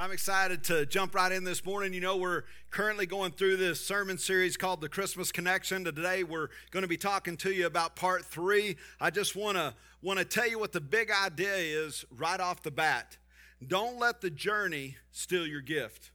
I'm excited to jump right in this morning. You know, we're currently going through this sermon series called The Christmas Connection. Today we're going to be talking to you about part 3. I just want to want to tell you what the big idea is right off the bat. Don't let the journey steal your gift.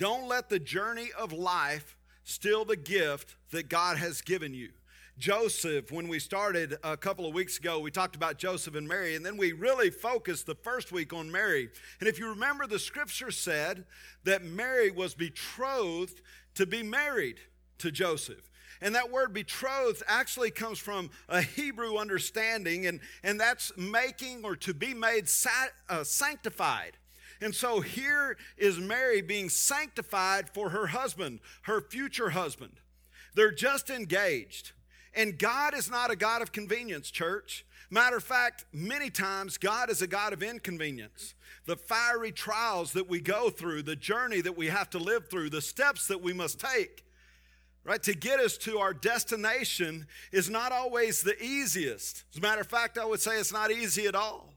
Don't let the journey of life steal the gift that God has given you. Joseph, when we started a couple of weeks ago, we talked about Joseph and Mary, and then we really focused the first week on Mary. And if you remember, the scripture said that Mary was betrothed to be married to Joseph. And that word betrothed actually comes from a Hebrew understanding, and, and that's making or to be made uh, sanctified. And so here is Mary being sanctified for her husband, her future husband. They're just engaged. And God is not a God of convenience, church. Matter of fact, many times God is a God of inconvenience. The fiery trials that we go through, the journey that we have to live through, the steps that we must take, right, to get us to our destination is not always the easiest. As a matter of fact, I would say it's not easy at all.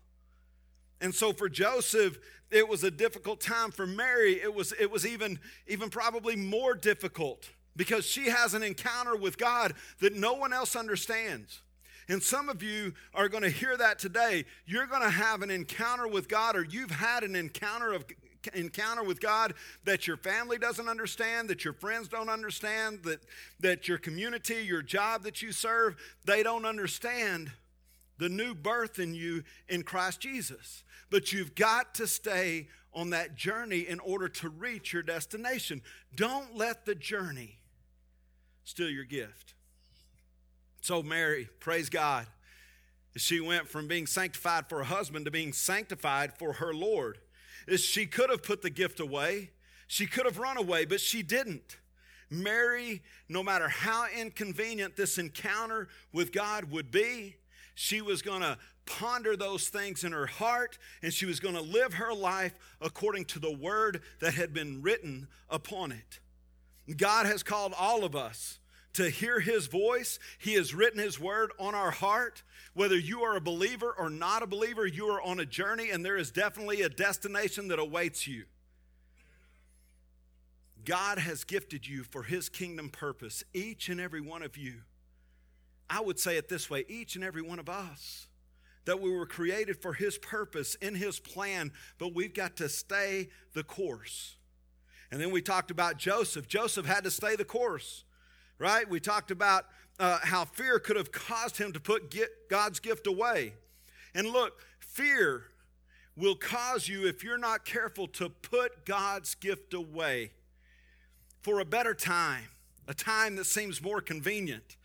And so for Joseph, it was a difficult time. For Mary, it was, it was even, even probably more difficult because she has an encounter with God that no one else understands. And some of you are going to hear that today. You're going to have an encounter with God, or you've had an encounter of encounter with God that your family doesn't understand, that your friends don't understand, that, that your community, your job that you serve, they don't understand the new birth in you in Christ Jesus. But you've got to stay on that journey in order to reach your destination. Don't let the journey steal your gift. So, Mary, praise God, she went from being sanctified for her husband to being sanctified for her Lord. She could have put the gift away, she could have run away, but she didn't. Mary, no matter how inconvenient this encounter with God would be, she was going to ponder those things in her heart and she was going to live her life according to the word that had been written upon it. God has called all of us to hear his voice. He has written his word on our heart. Whether you are a believer or not a believer, you are on a journey and there is definitely a destination that awaits you. God has gifted you for his kingdom purpose, each and every one of you. I would say it this way each and every one of us. That we were created for his purpose in his plan, but we've got to stay the course. And then we talked about Joseph. Joseph had to stay the course, right? We talked about uh, how fear could have caused him to put God's gift away. And look, fear will cause you, if you're not careful, to put God's gift away for a better time, a time that seems more convenient.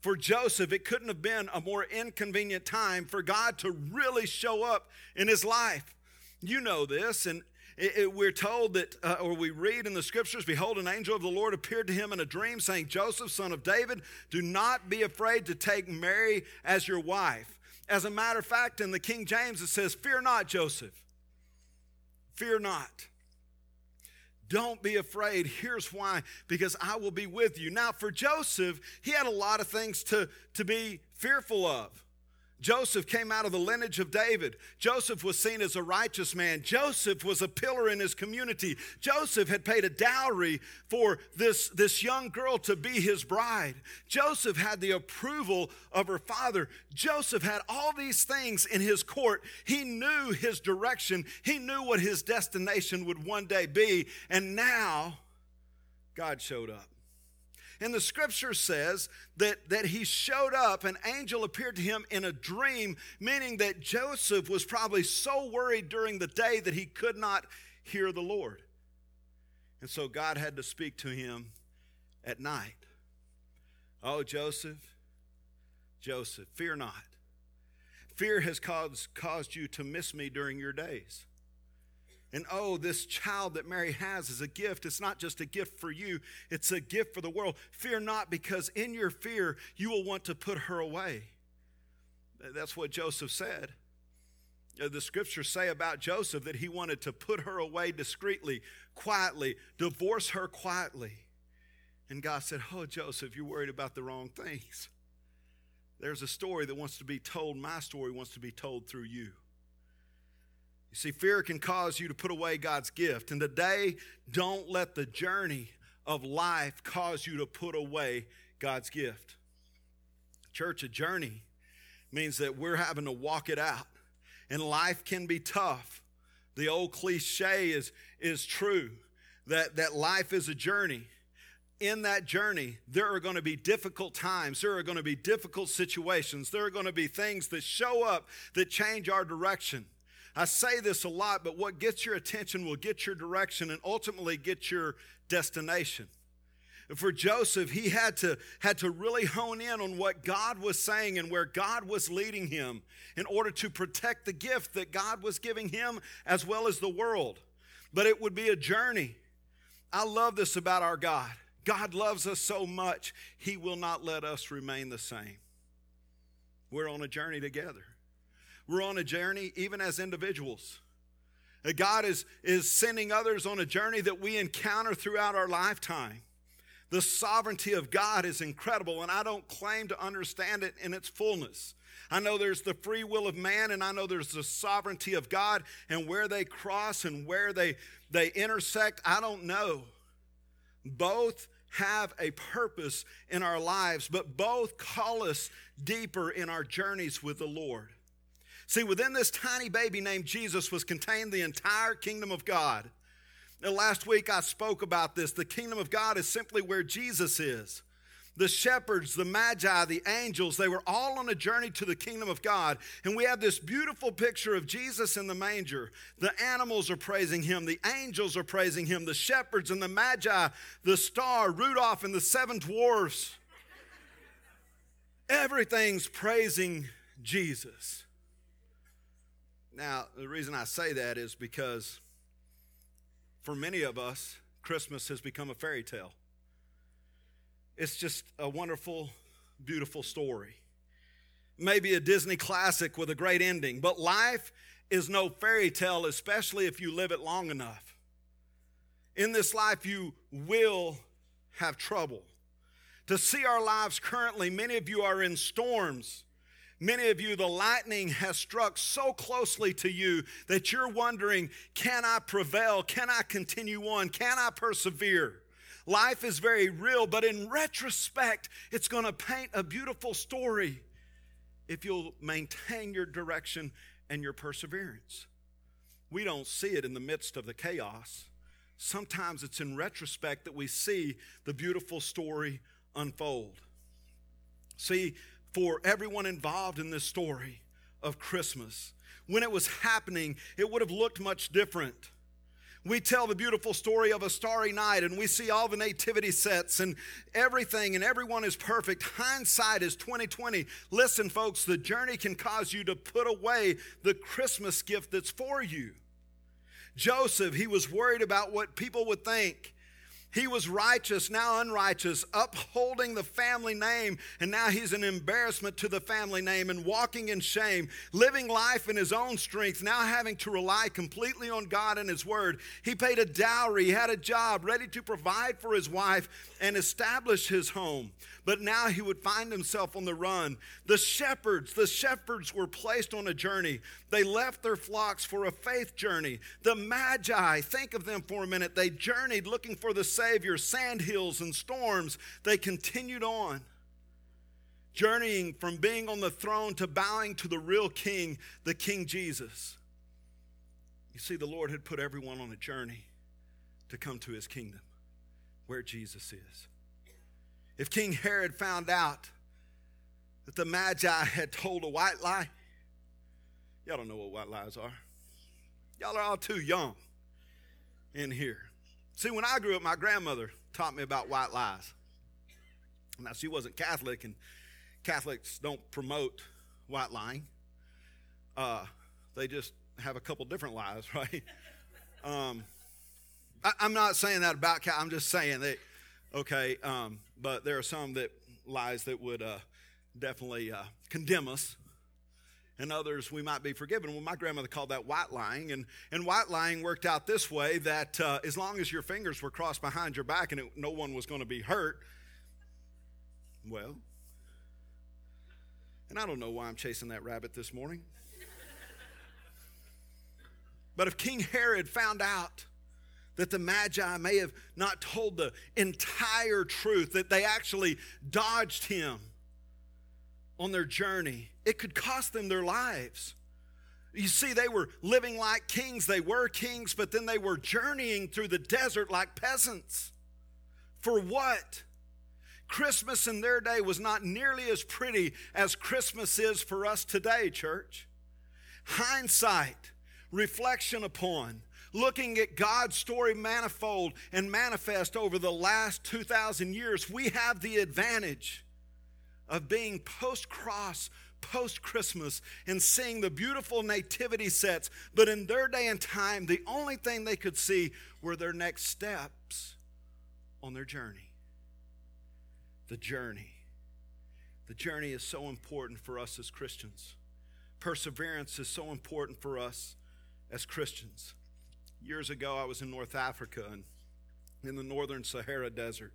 For Joseph, it couldn't have been a more inconvenient time for God to really show up in his life. You know this, and it, it, we're told that, uh, or we read in the scriptures, behold, an angel of the Lord appeared to him in a dream, saying, Joseph, son of David, do not be afraid to take Mary as your wife. As a matter of fact, in the King James, it says, Fear not, Joseph. Fear not. Don't be afraid. Here's why because I will be with you. Now, for Joseph, he had a lot of things to, to be fearful of. Joseph came out of the lineage of David. Joseph was seen as a righteous man. Joseph was a pillar in his community. Joseph had paid a dowry for this, this young girl to be his bride. Joseph had the approval of her father. Joseph had all these things in his court. He knew his direction, he knew what his destination would one day be. And now, God showed up. And the scripture says that, that he showed up, an angel appeared to him in a dream, meaning that Joseph was probably so worried during the day that he could not hear the Lord. And so God had to speak to him at night. Oh, Joseph, Joseph, fear not. Fear has caused, caused you to miss me during your days. And oh, this child that Mary has is a gift. It's not just a gift for you, it's a gift for the world. Fear not, because in your fear, you will want to put her away. That's what Joseph said. Uh, the scriptures say about Joseph that he wanted to put her away discreetly, quietly, divorce her quietly. And God said, Oh, Joseph, you're worried about the wrong things. There's a story that wants to be told. My story wants to be told through you. You see, fear can cause you to put away God's gift. And today, don't let the journey of life cause you to put away God's gift. Church, a journey means that we're having to walk it out. And life can be tough. The old cliche is, is true that, that life is a journey. In that journey, there are going to be difficult times. There are going to be difficult situations. There are going to be things that show up that change our direction. I say this a lot, but what gets your attention will get your direction and ultimately get your destination. For Joseph, he had to, had to really hone in on what God was saying and where God was leading him in order to protect the gift that God was giving him as well as the world. But it would be a journey. I love this about our God. God loves us so much, he will not let us remain the same. We're on a journey together. We're on a journey even as individuals. God is, is sending others on a journey that we encounter throughout our lifetime. The sovereignty of God is incredible, and I don't claim to understand it in its fullness. I know there's the free will of man, and I know there's the sovereignty of God, and where they cross and where they, they intersect, I don't know. Both have a purpose in our lives, but both call us deeper in our journeys with the Lord. See, within this tiny baby named Jesus was contained the entire kingdom of God. Now, last week I spoke about this. The kingdom of God is simply where Jesus is. The shepherds, the magi, the angels, they were all on a journey to the kingdom of God. And we have this beautiful picture of Jesus in the manger. The animals are praising him, the angels are praising him, the shepherds and the magi, the star, Rudolph, and the seven dwarfs. Everything's praising Jesus. Now, the reason I say that is because for many of us, Christmas has become a fairy tale. It's just a wonderful, beautiful story. Maybe a Disney classic with a great ending, but life is no fairy tale, especially if you live it long enough. In this life, you will have trouble. To see our lives currently, many of you are in storms Many of you, the lightning has struck so closely to you that you're wondering can I prevail? Can I continue on? Can I persevere? Life is very real, but in retrospect, it's going to paint a beautiful story if you'll maintain your direction and your perseverance. We don't see it in the midst of the chaos. Sometimes it's in retrospect that we see the beautiful story unfold. See, for everyone involved in this story of Christmas. When it was happening, it would have looked much different. We tell the beautiful story of a starry night and we see all the nativity sets and everything and everyone is perfect. Hindsight is 2020. Listen folks, the journey can cause you to put away the Christmas gift that's for you. Joseph, he was worried about what people would think. He was righteous, now unrighteous, upholding the family name, and now he's an embarrassment to the family name and walking in shame, living life in his own strength, now having to rely completely on God and his word. He paid a dowry, he had a job, ready to provide for his wife and establish his home but now he would find himself on the run. The shepherds, the shepherds were placed on a journey. They left their flocks for a faith journey. The magi, think of them for a minute. They journeyed looking for the Savior, sand hills and storms. They continued on journeying from being on the throne to bowing to the real king, the King Jesus. You see, the Lord had put everyone on a journey to come to his kingdom where Jesus is. If King Herod found out that the Magi had told a white lie, y'all don't know what white lies are. Y'all are all too young in here. See, when I grew up, my grandmother taught me about white lies. Now, she wasn't Catholic, and Catholics don't promote white lying. Uh, they just have a couple different lies, right? Um, I, am not saying that about I'm just saying that okay? Um, but there are some that lies that would uh, definitely uh, condemn us. And others we might be forgiven. Well, my grandmother called that white lying. And, and white lying worked out this way that uh, as long as your fingers were crossed behind your back and it, no one was going to be hurt, well, and I don't know why I'm chasing that rabbit this morning. But if King Herod found out that the Magi may have not told the entire truth, that they actually dodged him on their journey, it could cost them their lives. You see, they were living like kings. They were kings, but then they were journeying through the desert like peasants. For what? Christmas in their day was not nearly as pretty as Christmas is for us today, church. Hindsight, reflection upon, looking at God's story manifold and manifest over the last 2,000 years, we have the advantage of being post cross, post Christmas, and seeing the beautiful nativity sets. But in their day and time, the only thing they could see were their next steps on their journey. The journey. The journey is so important for us as Christians. Perseverance is so important for us as Christians. Years ago, I was in North Africa and in the northern Sahara Desert.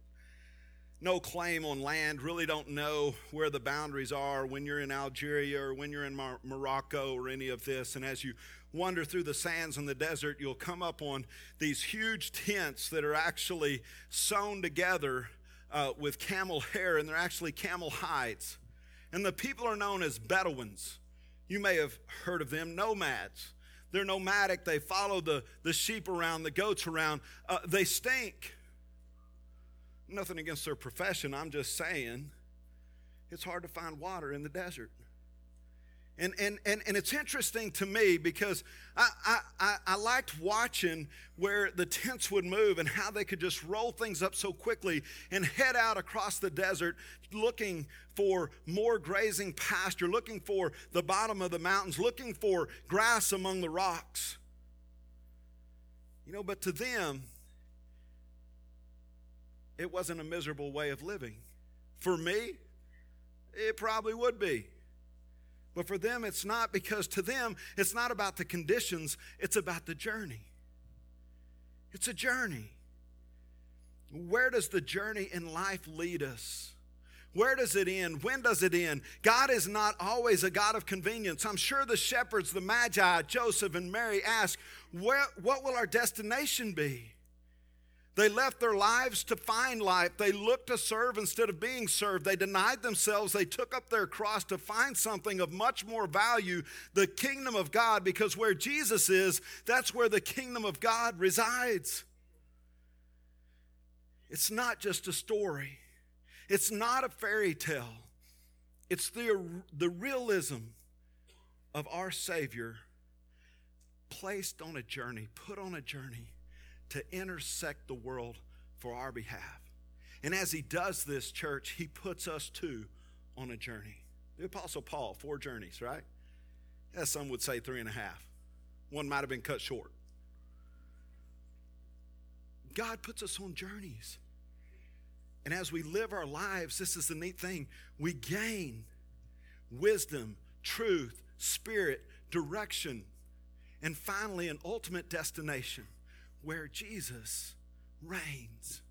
No claim on land, really don't know where the boundaries are when you're in Algeria or when you're in Mar- Morocco or any of this. And as you wander through the sands in the desert, you'll come up on these huge tents that are actually sewn together uh, with camel hair, and they're actually camel hides. And the people are known as Bedouins. You may have heard of them, nomads. They're nomadic. They follow the, the sheep around, the goats around. Uh, they stink. Nothing against their profession. I'm just saying it's hard to find water in the desert. And, and, and, and it's interesting to me because I, I, I liked watching where the tents would move and how they could just roll things up so quickly and head out across the desert looking for more grazing pasture, looking for the bottom of the mountains, looking for grass among the rocks. You know, but to them, it wasn't a miserable way of living. For me, it probably would be. But for them, it's not because to them, it's not about the conditions, it's about the journey. It's a journey. Where does the journey in life lead us? Where does it end? When does it end? God is not always a God of convenience. I'm sure the shepherds, the Magi, Joseph, and Mary ask, What will our destination be? They left their lives to find life. They looked to serve instead of being served. They denied themselves. They took up their cross to find something of much more value the kingdom of God, because where Jesus is, that's where the kingdom of God resides. It's not just a story, it's not a fairy tale. It's the, the realism of our Savior placed on a journey, put on a journey to intersect the world for our behalf. And as he does this, church, he puts us too on a journey. The Apostle Paul, four journeys, right? As some would say, three and a half. One might have been cut short. God puts us on journeys. And as we live our lives, this is the neat thing we gain wisdom, truth, spirit, direction, and finally, an ultimate destination where Jesus reigns.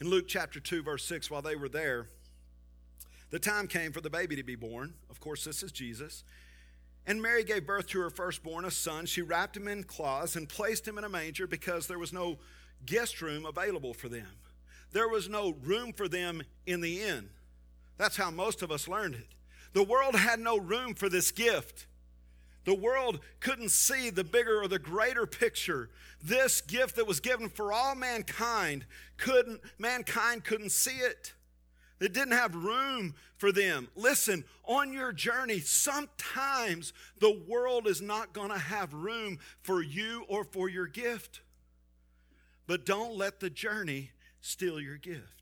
In Luke chapter 2, verse 6, while they were there, the time came for the baby to be born. Of course, this is Jesus. And Mary gave birth to her firstborn, a son. She wrapped him in cloths and placed him in a manger because there was no guest room available for them. There was no room for them in the inn. That's how most of us learned it. The world had no room for this gift. The world couldn't see the bigger or the greater picture. This gift that was given for all mankind couldn't mankind couldn't see it. It didn't have room for them. Listen, on your journey, sometimes the world is not going to have room for you or for your gift. But don't let the journey steal your gift.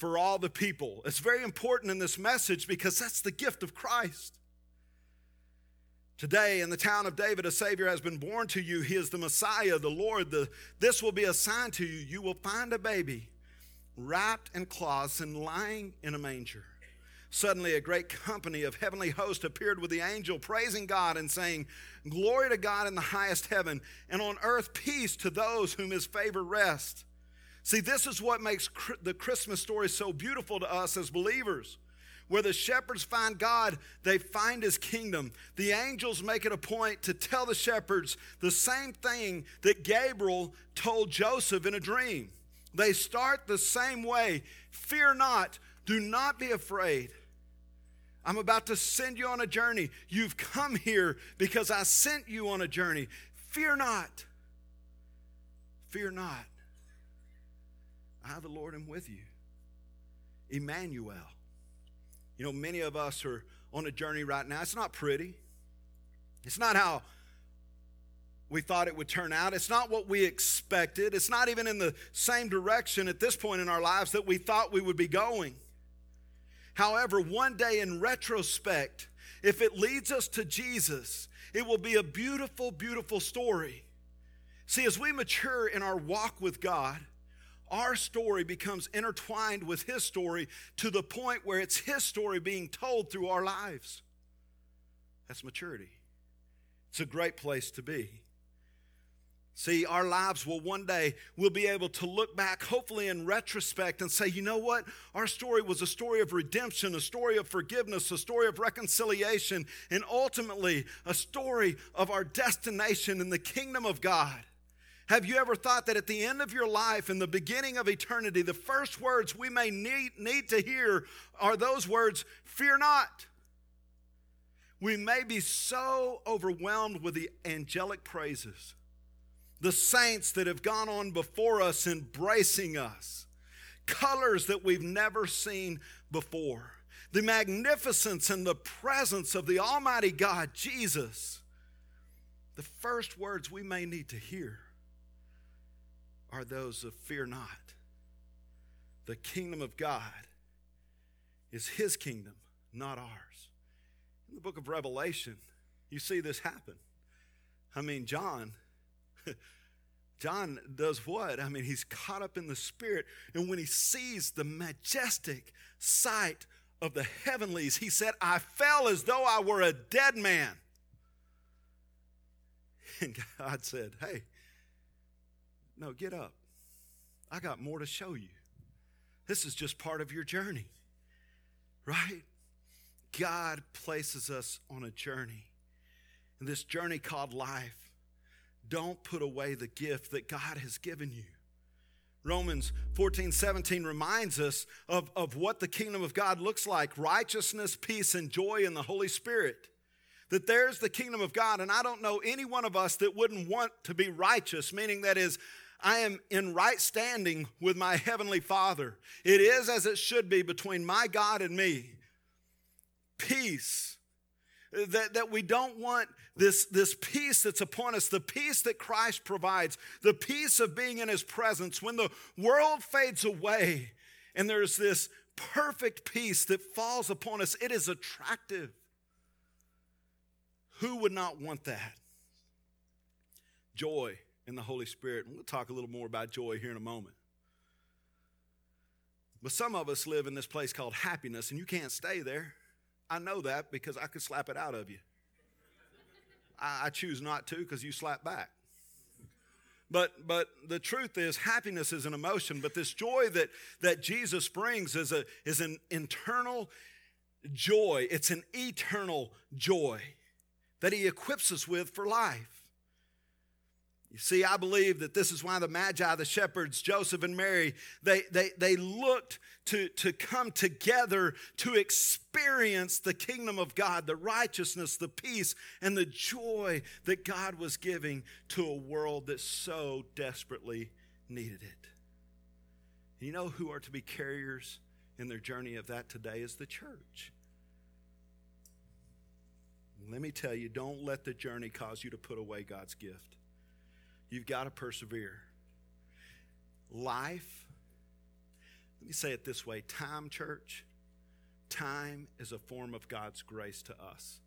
for all the people. It's very important in this message because that's the gift of Christ. Today, in the town of David, a Savior has been born to you. He is the Messiah, the Lord. The, this will be a sign to you. You will find a baby wrapped in cloths and lying in a manger. Suddenly, a great company of heavenly hosts appeared with the angel, praising God and saying, Glory to God in the highest heaven, and on earth peace to those whom his favor rests. See, this is what makes the Christmas story so beautiful to us as believers. Where the shepherds find God, they find his kingdom. The angels make it a point to tell the shepherds the same thing that Gabriel told Joseph in a dream. They start the same way Fear not, do not be afraid. I'm about to send you on a journey. You've come here because I sent you on a journey. Fear not. Fear not. I, the Lord, am with you. Emmanuel. You know, many of us are on a journey right now. It's not pretty. It's not how we thought it would turn out. It's not what we expected. It's not even in the same direction at this point in our lives that we thought we would be going. However, one day in retrospect, if it leads us to Jesus, it will be a beautiful, beautiful story. See, as we mature in our walk with God, our story becomes intertwined with His story to the point where it's His story being told through our lives. That's maturity. It's a great place to be. See, our lives will one day, we'll be able to look back, hopefully in retrospect, and say, you know what? Our story was a story of redemption, a story of forgiveness, a story of reconciliation, and ultimately a story of our destination in the kingdom of God. Have you ever thought that at the end of your life, in the beginning of eternity, the first words we may need, need to hear are those words, Fear not? We may be so overwhelmed with the angelic praises, the saints that have gone on before us embracing us, colors that we've never seen before, the magnificence and the presence of the Almighty God, Jesus. The first words we may need to hear are those of fear not. The kingdom of God is his kingdom, not ours. In the book of Revelation, you see this happen. I mean, John. John does what? I mean, he's caught up in the Spirit, and when he sees the majestic sight of the heavenlies, he said, I fell as though I were a dead man. And God said, Hey, no, get up. I got more to show you. This is just part of your journey, right? God places us on a journey. And this journey called life, don't put away the gift that God has given you. Romans 14, 17 reminds us of, of what the kingdom of God looks like righteousness, peace, and joy in the Holy Spirit. That there's the kingdom of God, and I don't know any one of us that wouldn't want to be righteous, meaning that is, I am in right standing with my heavenly Father. It is as it should be between my God and me. Peace. That, that we don't want this, this peace that's upon us, the peace that Christ provides, the peace of being in His presence. When the world fades away and there's this perfect peace that falls upon us, it is attractive. Who would not want that? Joy in the Holy Spirit. And we'll talk a little more about joy here in a moment. But some of us live in this place called happiness, and you can't stay there. I know that because I could slap it out of you. I, I choose not to because you slap back. But, but the truth is, happiness is an emotion, but this joy that, that Jesus brings is, a, is an internal joy. It's an eternal joy that he equips us with for life. You see, I believe that this is why the Magi, the shepherds, Joseph and Mary, they, they, they looked to, to come together to experience the kingdom of God, the righteousness, the peace, and the joy that God was giving to a world that so desperately needed it. You know who are to be carriers in their journey of that today is the church. Let me tell you, don't let the journey cause you to put away God's gift. You've got to persevere. Life, let me say it this way time, church, time is a form of God's grace to us.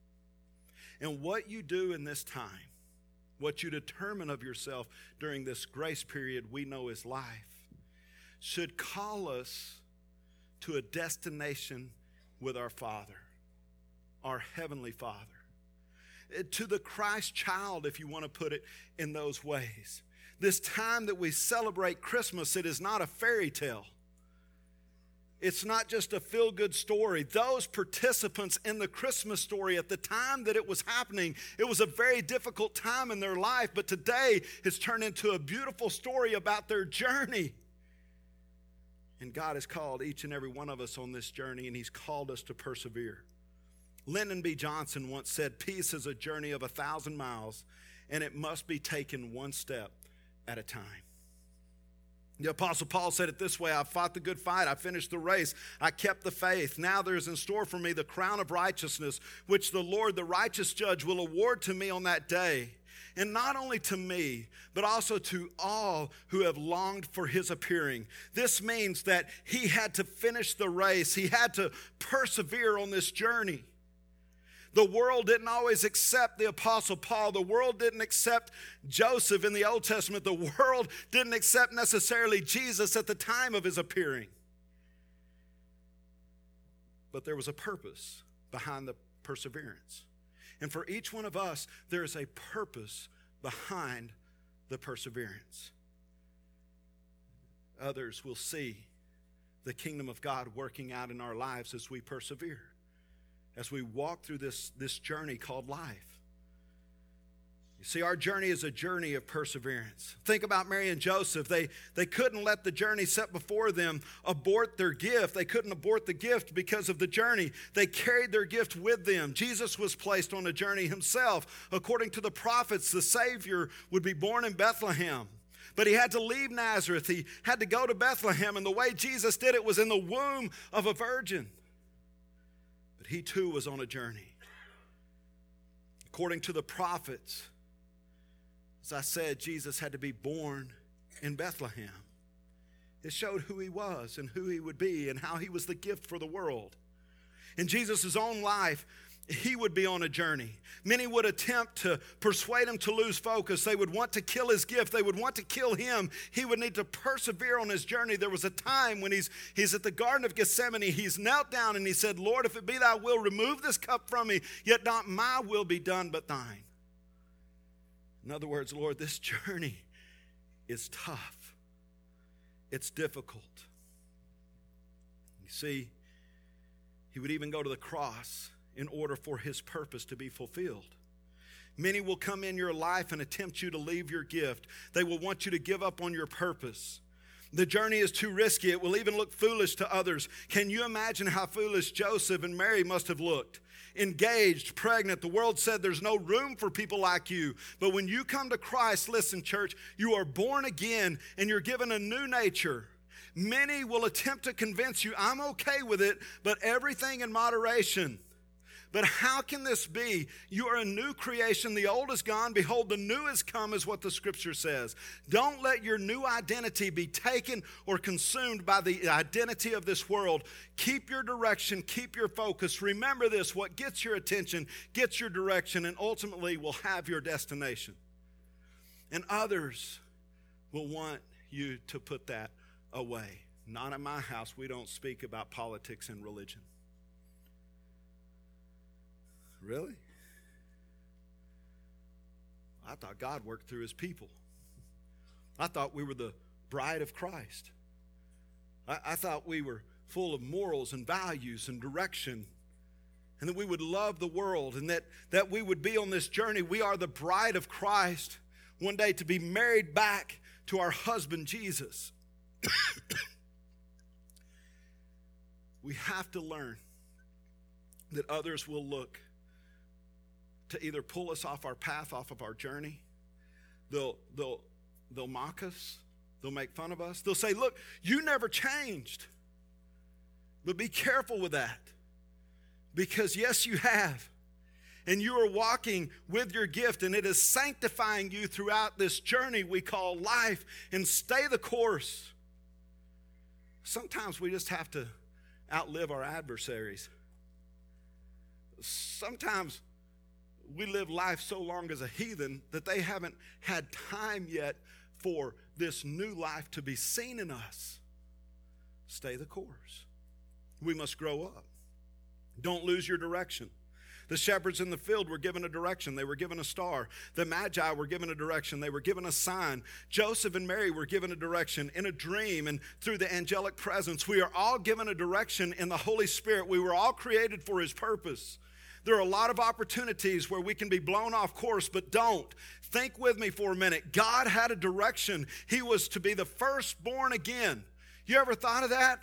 And what you do in this time, what you determine of yourself during this grace period we know is life, should call us to a destination with our Father, our Heavenly Father. Eh, to the Christ child, if you want to put it in those ways. This time that we celebrate Christmas, it is not a fairy tale. It's not just a feel good story. Those participants in the Christmas story at the time that it was happening, it was a very difficult time in their life, but today it's turned into a beautiful story about their journey. And God has called each and every one of us on this journey, and He's called us to persevere. Lyndon B. Johnson once said, Peace is a journey of a thousand miles, and it must be taken one step at a time. The Apostle Paul said it this way I fought the good fight, I finished the race, I kept the faith. Now there is in store for me the crown of righteousness, which the Lord, the righteous judge, will award to me on that day. And not only to me, but also to all who have longed for his appearing. This means that he had to finish the race, he had to persevere on this journey. The world didn't always accept the Apostle Paul. The world didn't accept Joseph in the Old Testament. The world didn't accept necessarily Jesus at the time of his appearing. But there was a purpose behind the perseverance. And for each one of us, there is a purpose behind the perseverance. Others will see the kingdom of God working out in our lives as we persevere as we walk through this, this journey called life. You see, our journey is a journey of perseverance. Think about Mary and Joseph. They, they couldn't let the journey set before them abort their gift. They couldn't abort the gift because of the journey. They carried their gift with them. Jesus was placed on a journey himself. According to the prophets, the Savior would be born in Bethlehem. But he had to leave Nazareth. He had to go to Bethlehem. And the way Jesus did it was in the womb of a virgin. He too was on a journey. According to the prophets, as I said, Jesus had to be born in Bethlehem. It showed who he was and who he would be and how he was the gift for the world. In Jesus' own life, he would be on a journey. Many would attempt to persuade him to lose focus. They would want to kill his gift. They would want to kill him. He would need to persevere on his journey. There was a time when he's, he's at the Garden of Gethsemane. He's knelt down and he said, Lord, if it be thy will, remove this cup from me, yet not my will be done, but thine. In other words, Lord, this journey is tough, it's difficult. You see, he would even go to the cross in order for his purpose to be fulfilled. Many will come in your life and attempt you to leave your gift. They will want you to give up on your purpose. The journey is too risky. It will even look foolish to others. Can you imagine how foolish Joseph and Mary must have looked? Engaged, pregnant. The world said there's no room for people like you. But when you come to Christ, listen, church, you are born again and you're given a new nature. Many will attempt to convince you, I'm okay with it, but everything in moderation. But how can this be? You are a new creation. The old is gone. Behold, the new has come, is what the scripture says. Don't let your new identity be taken or consumed by the identity of this world. Keep your direction, keep your focus. Remember this what gets your attention, gets your direction, and ultimately will have your destination. And others will want you to put that away. Not in my house. We don't speak about politics and religion. Really? I thought God worked through his people. I thought we were the bride of Christ. I, I, thought we were full of morals and values and direction, and that we would love the world, and that, that we would be on this journey. We are the bride of Christ one day to be married back to our husband, Jesus. we have to learn that others will look to either pull us off our path, off of our journey. They'll, they'll, they'll mock us, they'll make fun of us. They'll say, Look, you never changed. But be careful with that because, yes, you have. And you are walking with your gift, and it is sanctifying you throughout this journey we call life. And stay the course. Sometimes we just have to outlive our adversaries. Sometimes we live life so long as a heathen that they haven't had time yet for this new life to be seen in us. Stay the course. We must grow up. Don't lose your direction. The shepherds in the field were given a direction. They were given a star. The magi were given a direction. They were given a sign. Joseph and Mary were given a direction in a dream and through the angelic presence. We are all given a direction in the Holy Spirit. We were all created for His purpose. There are a lot of opportunities where we can be blown off course, but don't. Think with me for a minute. God had a direction. He was to be the firstborn again. You ever thought of that?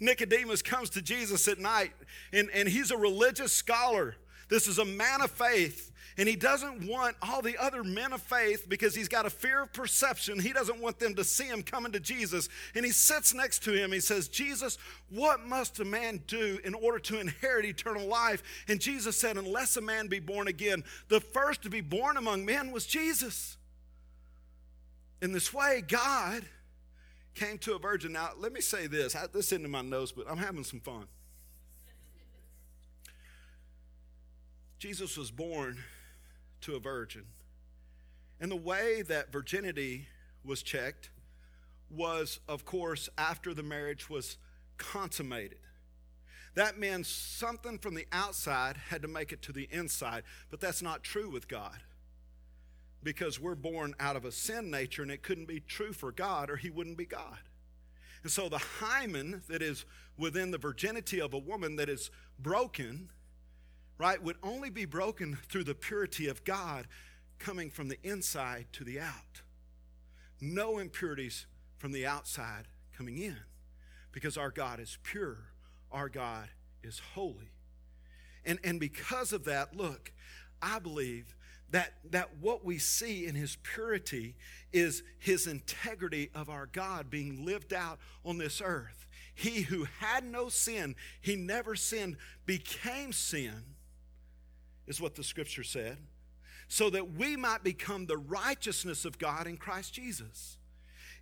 Nicodemus comes to Jesus at night, and, and he's a religious scholar. This is a man of faith. And he doesn't want all the other men of faith because he's got a fear of perception. He doesn't want them to see him coming to Jesus. And he sits next to him. He says, Jesus, what must a man do in order to inherit eternal life? And Jesus said, Unless a man be born again, the first to be born among men was Jesus. In this way, God came to a virgin. Now, let me say this. This isn't in my notes, but I'm having some fun. Jesus was born to a virgin. And the way that virginity was checked was, of course, after the marriage was consummated. That meant something from the outside had to make it to the inside, but that's not true with God. Because we're born out of a sin nature, and it couldn't be true for God, or He wouldn't be God. And so the hymen that is within the virginity of a woman that is broken right, would only be broken through the purity of God coming from the inside to the out. No impurities from the outside coming in because our God is pure, our God is holy. And, and because of that, look, I believe that, that what we see in his purity is his integrity of our God being lived out on this earth. He who had no sin, he never sinned, became sin is what the scripture said, so that we might become the righteousness of God in Christ Jesus.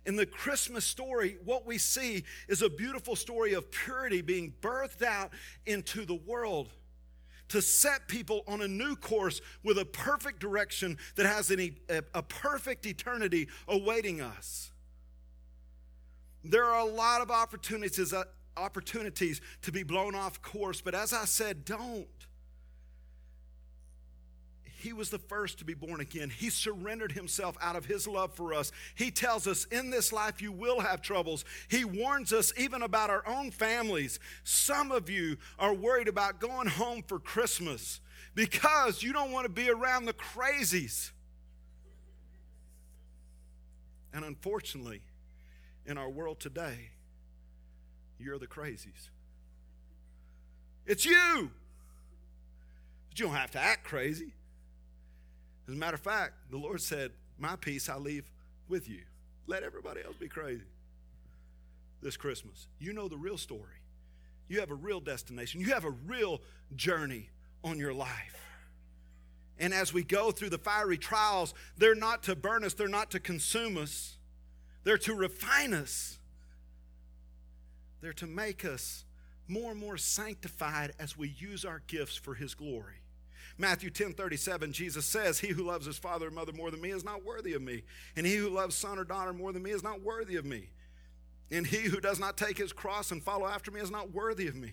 In the Christmas story, what we see is a beautiful story of purity being birthed out into the world to set people on a new course with a perfect direction that has an, a, perfect eternity awaiting us. There are a lot of opportunities, uh, opportunities to be blown off course, but as I said, don't. He was the first to be born again. He surrendered himself out of his love for us. He tells us, in this life you will have troubles. He warns us even about our own families. Some of you are worried about going home for Christmas because you don't want to be around the crazies. And unfortunately, in our world today, you're the crazies. It's you. But you don't have to act crazy. As a matter of fact, the Lord said, My peace I leave with you. Let everybody else be crazy this Christmas. You know the real story. You have a real destination. You have a real journey on your life. And as we go through the fiery trials, they're not to burn us, they're not to consume us, they're to refine us. They're to make us more and more sanctified as we use our gifts for His glory. Matthew 10 37, Jesus says, He who loves his father or mother more than me is not worthy of me. And he who loves son or daughter more than me is not worthy of me. And he who does not take his cross and follow after me is not worthy of me.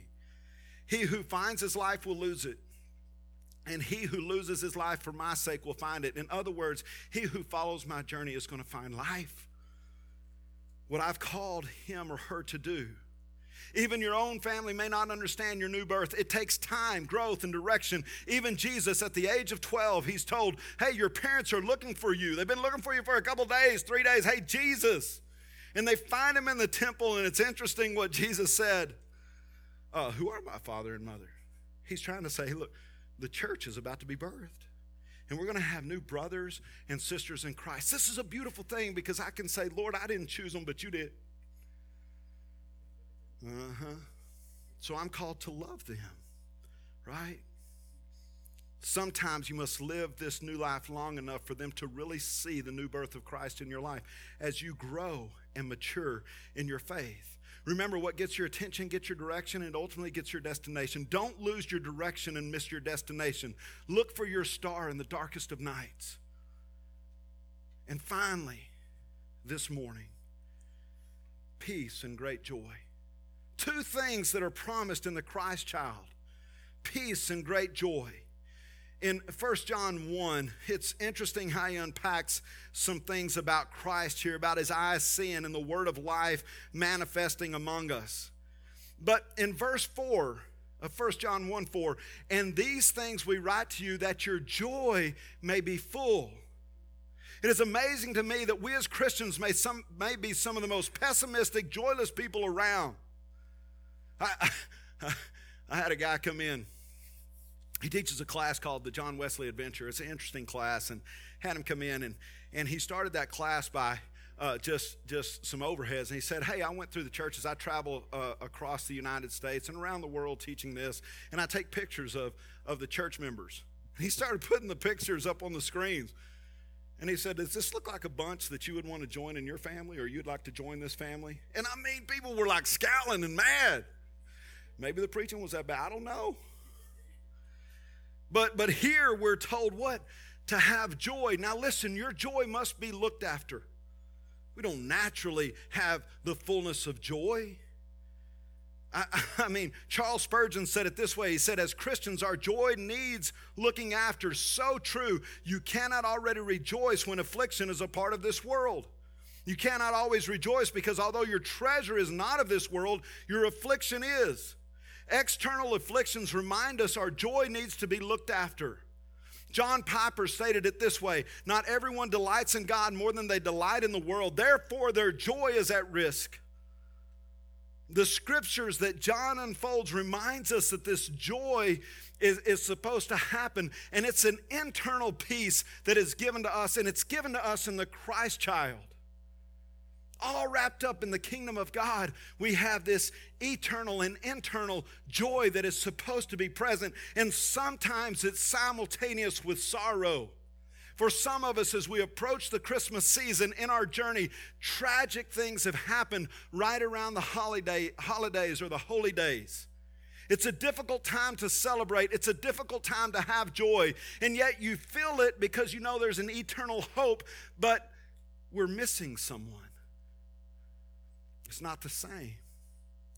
He who finds his life will lose it. And he who loses his life for my sake will find it. In other words, he who follows my journey is going to find life. What I've called him or her to do even your own family may not understand your new birth. It takes time, growth, and direction. Even Jesus, at the age of 12, he's told, Hey, your parents are looking for you. They've been looking for you for a couple days, three days. Hey, Jesus. And they find him in the temple, and it's interesting what Jesus said. Uh, who are my father and mother? He's trying to say, Look, the church is about to be birthed and we're going to have new brothers and sisters in Christ. This is a beautiful thing because I can say, Lord, I didn't choose them, but you did. Uh huh. So I'm called to love them, right? Sometimes you must live this new life long enough for them to really see the new birth of Christ in your life. As you grow and mature in your faith. Remember, what gets your attention gets your direction and ultimately gets your destination. Don't lose your direction and miss your destination. Look for your star in the darkest of nights. And finally, this morning, peace and great joy. Two things that are promised in the Christ child peace and great joy in 1 John 1, it's interesting how he unpacks some things about Christ here, about his eyes seeing and the word of life manifesting among us. But in verse 4 of 1 John 1 4, and these things we write to you that your joy may be full. It is amazing to me that we as Christians may, some, may be some of the most pessimistic, joyless people around. I, I, I had a guy come in he teaches a class called the John Wesley Adventure. It's an interesting class, and had him come in, and, and he started that class by uh, just just some overheads. And he said, "Hey, I went through the churches. I travel uh, across the United States and around the world teaching this, and I take pictures of of the church members." He started putting the pictures up on the screens. And he said, Does this look like a bunch that you would want to join in your family or you'd like to join this family? And I mean, people were like scowling and mad. Maybe the preaching was that bad. I don't know. But, but here we're told what? To have joy. Now listen, your joy must be looked after. We don't naturally have the fullness of joy. I, I, mean, Charles Spurgeon said it this way. He said, As Christians, our joy needs looking after. So true. You cannot already rejoice when affliction is a part of this world. You cannot always rejoice because although your treasure is not of this world, your affliction is. External afflictions remind us our joy needs to be looked after. John Piper stated it this way Not everyone delights in God more than they delight in the world, therefore, their joy is at risk. The scriptures that John unfolds reminds us that this joy is, is supposed to happen, and it's an internal peace that is given to us, and it's given to us in the Christ child all wrapped up in the kingdom of God, we have this eternal and internal joy that is supposed to be present. And sometimes it's simultaneous with sorrow. For some of us, as we approach the Christmas season in our journey, tragic things have happened right around the holiday, holidays or the holy days. It's a difficult time to celebrate. It's a difficult time to have joy. And yet you feel it because you know there's an eternal hope, but we're missing someone. It's not the same.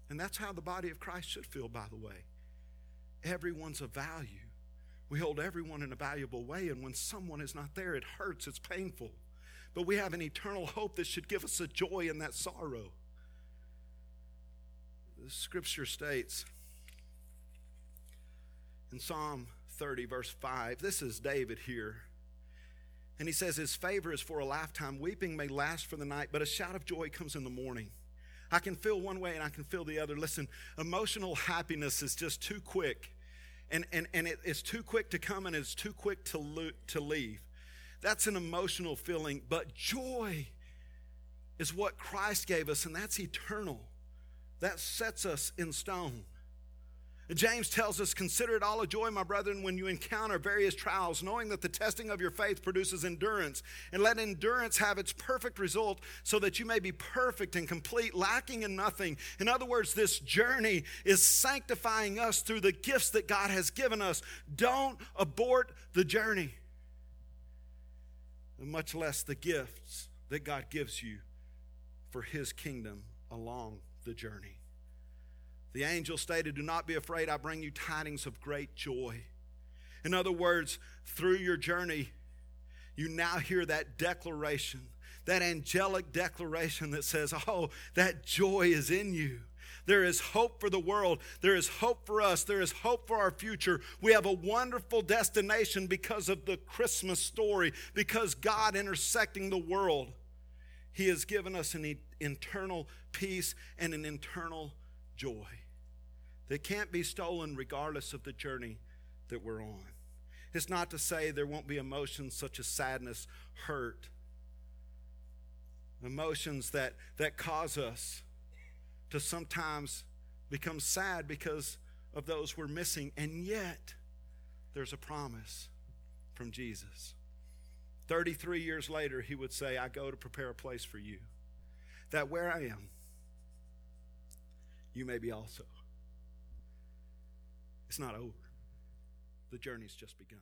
And that's how the body of Christ should feel, by the way. Everyone's a value. We hold everyone in a valuable way, and when someone is not there, it hurts, it's painful. But we have an eternal hope that should give us a joy in that sorrow. The scripture states in Psalm 30, verse 5, this is David here. And he says, His favor is for a lifetime. Weeping may last for the night, but a shout of joy comes in the morning. I can feel one way and I can feel the other. Listen, emotional happiness is just too quick. And, and, and it, it's too quick to come and it's too quick to, lo- to leave. That's an emotional feeling. But joy is what Christ gave us, and that's eternal. That sets us in stone. James tells us, Consider it all a joy, my brethren, when you encounter various trials, knowing that the testing of your faith produces endurance. And let endurance have its perfect result, so that you may be perfect and complete, lacking in nothing. In other words, this journey is sanctifying us through the gifts that God has given us. Don't abort the journey, much less the gifts that God gives you for His kingdom along the journey. The angel stated, Do not be afraid, I bring you tidings of great joy. In other words, through your journey, you now hear that declaration, that angelic declaration that says, Oh, that joy is in you. There is hope for the world. There is hope for us. There is hope for our future. We have a wonderful destination because of the Christmas story, because God intersecting the world. He has given us an eternal peace and an internal joy that can't be stolen regardless of the journey that we're on. It's not to say there won't be emotions such as sadness, hurt, emotions that, that cause us to sometimes become sad because of those we're missing, and yet there's a promise from Jesus. 33 years later, he would say, I go to prepare a place for you. that where I am, you may be also. It's not over, the journey's just begun.